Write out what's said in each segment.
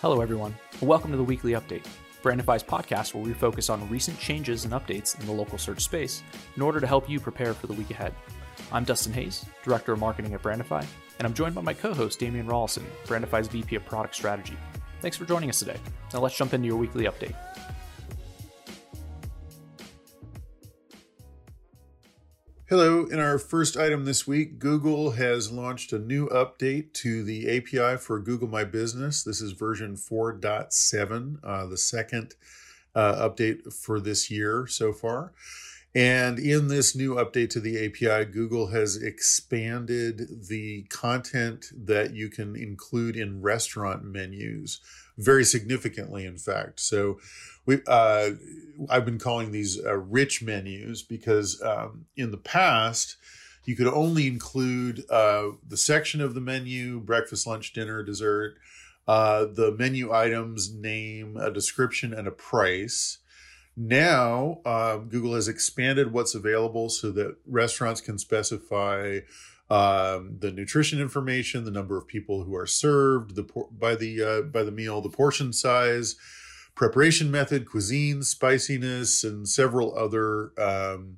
Hello, everyone. Welcome to the weekly update, Brandify's podcast where we focus on recent changes and updates in the local search space in order to help you prepare for the week ahead. I'm Dustin Hayes, Director of Marketing at Brandify, and I'm joined by my co host, Damian Rollison, Brandify's VP of Product Strategy. Thanks for joining us today. Now let's jump into your weekly update. Hello. In our first item this week, Google has launched a new update to the API for Google My Business. This is version 4.7, uh, the second uh, update for this year so far. And in this new update to the API, Google has expanded the content that you can include in restaurant menus very significantly, in fact. So we uh, I've been calling these uh, rich menus because um, in the past you could only include uh, the section of the menu: breakfast, lunch, dinner, dessert, uh, the menu items, name, a description, and a price. Now, uh, Google has expanded what's available so that restaurants can specify um, the nutrition information, the number of people who are served, the por- by the uh, by the meal, the portion size, preparation method, cuisine, spiciness, and several other um,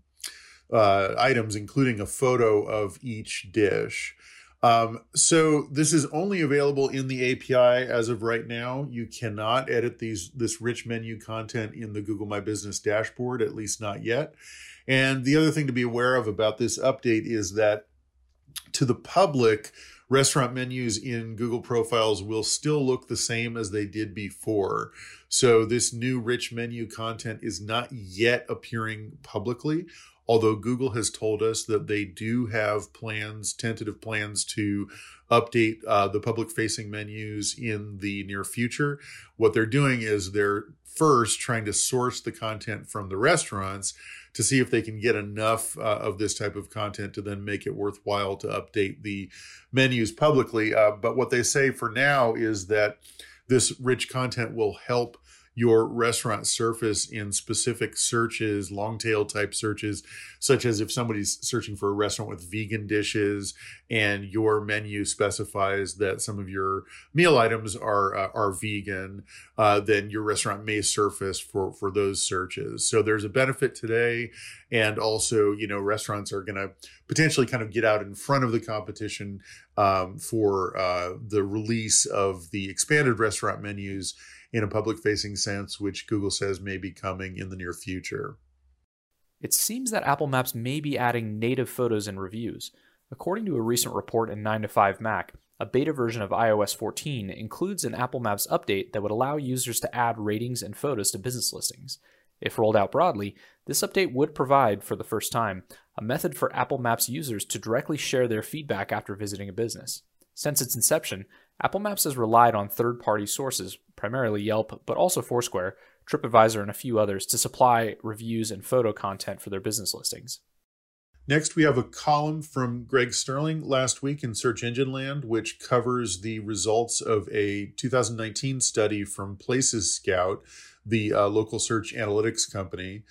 uh, items, including a photo of each dish. Um, so this is only available in the API as of right now. You cannot edit these this rich menu content in the Google My Business dashboard, at least not yet. And the other thing to be aware of about this update is that to the public, restaurant menus in Google profiles will still look the same as they did before. So this new rich menu content is not yet appearing publicly, although Google has told us that they do have plans, tentative plans to update uh, the public facing menus in the near future. What they're doing is they're first trying to source the content from the restaurants to see if they can get enough uh, of this type of content to then make it worthwhile to update the menus publicly. Uh, but what they say for now is that this rich content will help your restaurant surface in specific searches, long tail type searches, such as if somebody's searching for a restaurant with vegan dishes and your menu specifies that some of your meal items are uh, are vegan, uh, then your restaurant may surface for for those searches. So there's a benefit today, and also you know restaurants are going to potentially kind of get out in front of the competition um, for uh, the release of the expanded restaurant menus in a public facing sense, which Google says may be coming in the near future. It seems that Apple Maps may be adding native photos and reviews. According to a recent report in 9 to 5 Mac, a beta version of iOS 14 includes an Apple Maps update that would allow users to add ratings and photos to business listings. If rolled out broadly, this update would provide, for the first time, a method for Apple Maps users to directly share their feedback after visiting a business. Since its inception, Apple Maps has relied on third party sources, primarily Yelp, but also Foursquare, TripAdvisor, and a few others, to supply reviews and photo content for their business listings. Next, we have a column from Greg Sterling last week in Search Engine Land, which covers the results of a 2019 study from Places Scout, the uh, local search analytics company.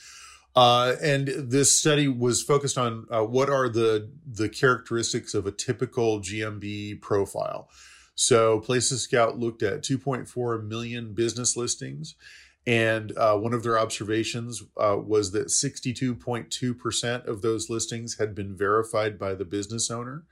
Uh, and this study was focused on uh, what are the the characteristics of a typical GMB profile. So Places Scout looked at 2.4 million business listings, and uh, one of their observations uh, was that 62.2% of those listings had been verified by the business owner.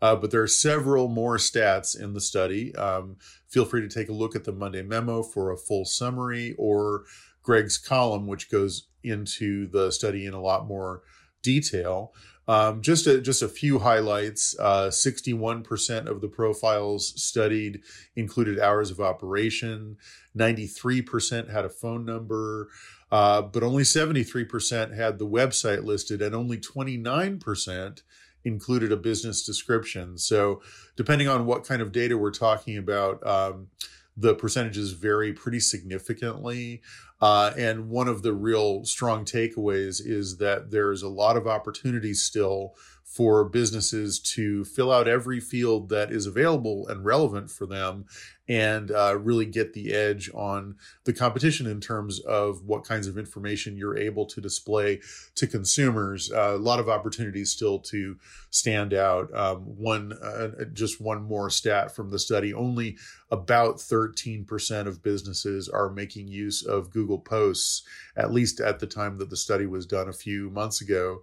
Uh, but there are several more stats in the study. Um, feel free to take a look at the Monday memo for a full summary or Greg's column, which goes into the study in a lot more detail. Um, just a, just a few highlights. Uh, 61% of the profiles studied included hours of operation. 93% had a phone number, uh, but only 73% had the website listed, and only 29% included a business description. So, depending on what kind of data we're talking about, um, the percentages vary pretty significantly. Uh, and one of the real strong takeaways is that there's a lot of opportunities still for businesses to fill out every field that is available and relevant for them and uh, really get the edge on the competition in terms of what kinds of information you're able to display to consumers. Uh, a lot of opportunities still to stand out. Um, one, uh, just one more stat from the study: only about 13% of businesses are making use of Google Posts, at least at the time that the study was done a few months ago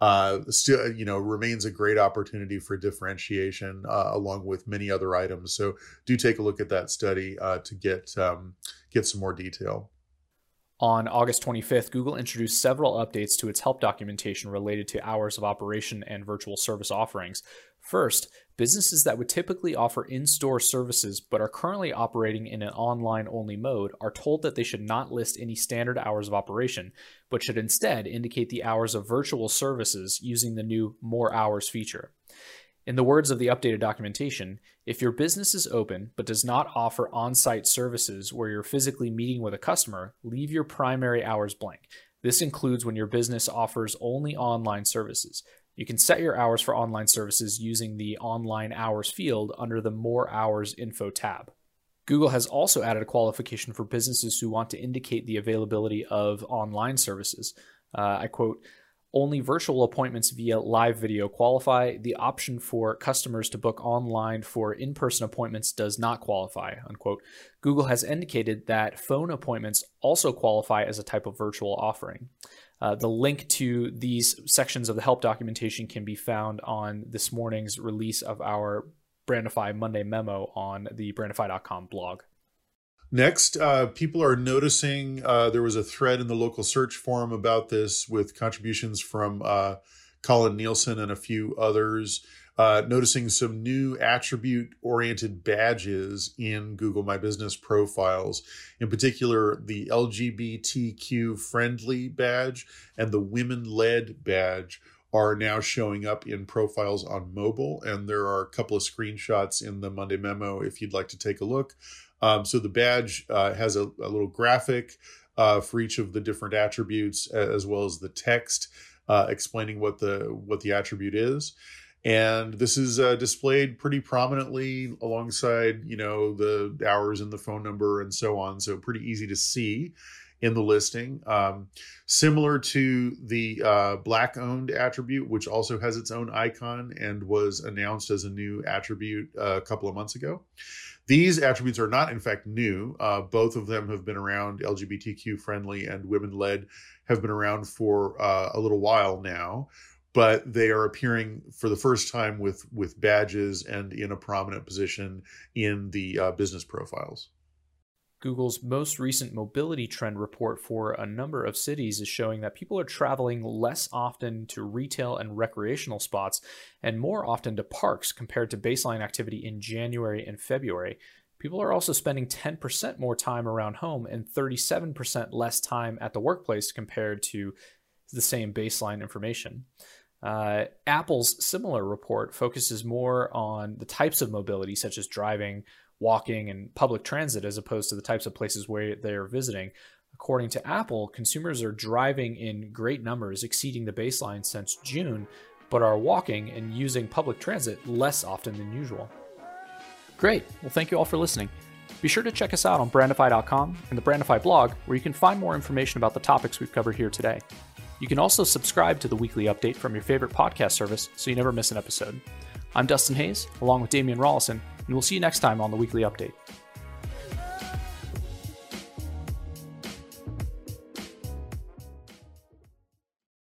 uh, still, you know, remains a great opportunity for differentiation uh, along with many other items. So do take a look at that study uh, to get um, get some more detail. On August 25th, Google introduced several updates to its help documentation related to hours of operation and virtual service offerings. First, businesses that would typically offer in store services but are currently operating in an online only mode are told that they should not list any standard hours of operation, but should instead indicate the hours of virtual services using the new More Hours feature. In the words of the updated documentation, if your business is open but does not offer on site services where you're physically meeting with a customer, leave your primary hours blank. This includes when your business offers only online services. You can set your hours for online services using the Online Hours field under the More Hours Info tab. Google has also added a qualification for businesses who want to indicate the availability of online services. Uh, I quote, only virtual appointments via live video qualify. The option for customers to book online for in person appointments does not qualify. Unquote. Google has indicated that phone appointments also qualify as a type of virtual offering. Uh, the link to these sections of the help documentation can be found on this morning's release of our Brandify Monday memo on the brandify.com blog. Next, uh, people are noticing uh, there was a thread in the local search forum about this with contributions from uh, Colan Nielsen and a few others. Uh, noticing some new attribute oriented badges in Google My Business profiles, in particular, the LGBTQ friendly badge and the women led badge are now showing up in profiles on mobile. And there are a couple of screenshots in the Monday memo if you'd like to take a look. Um, so the badge uh, has a, a, little graphic uh, for each of the different attributes, as well as the text uh, explaining what the what the attribute is. And this is uh, displayed pretty prominently alongside, you know, the hours and the phone number and so on. So pretty easy to see in the listing. Um, similar to the uh, black owned attribute, which also has its own icon and was announced as a new attribute uh, a couple of months ago. These attributes are not, in fact, new. Uh, both of them have been around, LGBTQ friendly and women led, have been around for uh, a little while now, but they are appearing for the first time with, with badges and in a prominent position in the uh, business profiles. Google's most recent mobility trend report for a number of cities is showing that people are traveling less often to retail and recreational spots and more often to parks compared to baseline activity in January and February. People are also spending 10% more time around home and 37% less time at the workplace compared to the same baseline information. Uh, Apple's similar report focuses more on the types of mobility, such as driving, walking and public transit as opposed to the types of places where they're visiting. According to Apple, consumers are driving in great numbers, exceeding the baseline since June, but are walking and using public transit less often than usual. Great. Well, thank you all for listening. Be sure to check us out on brandify.com and the Brandify blog, where you can find more information about the topics we've covered here today. You can also subscribe to the weekly update from your favorite podcast service so you never miss an episode. I'm Dustin Hayes, along with Damian Rollison, and we'll see you next time on the Weekly Update.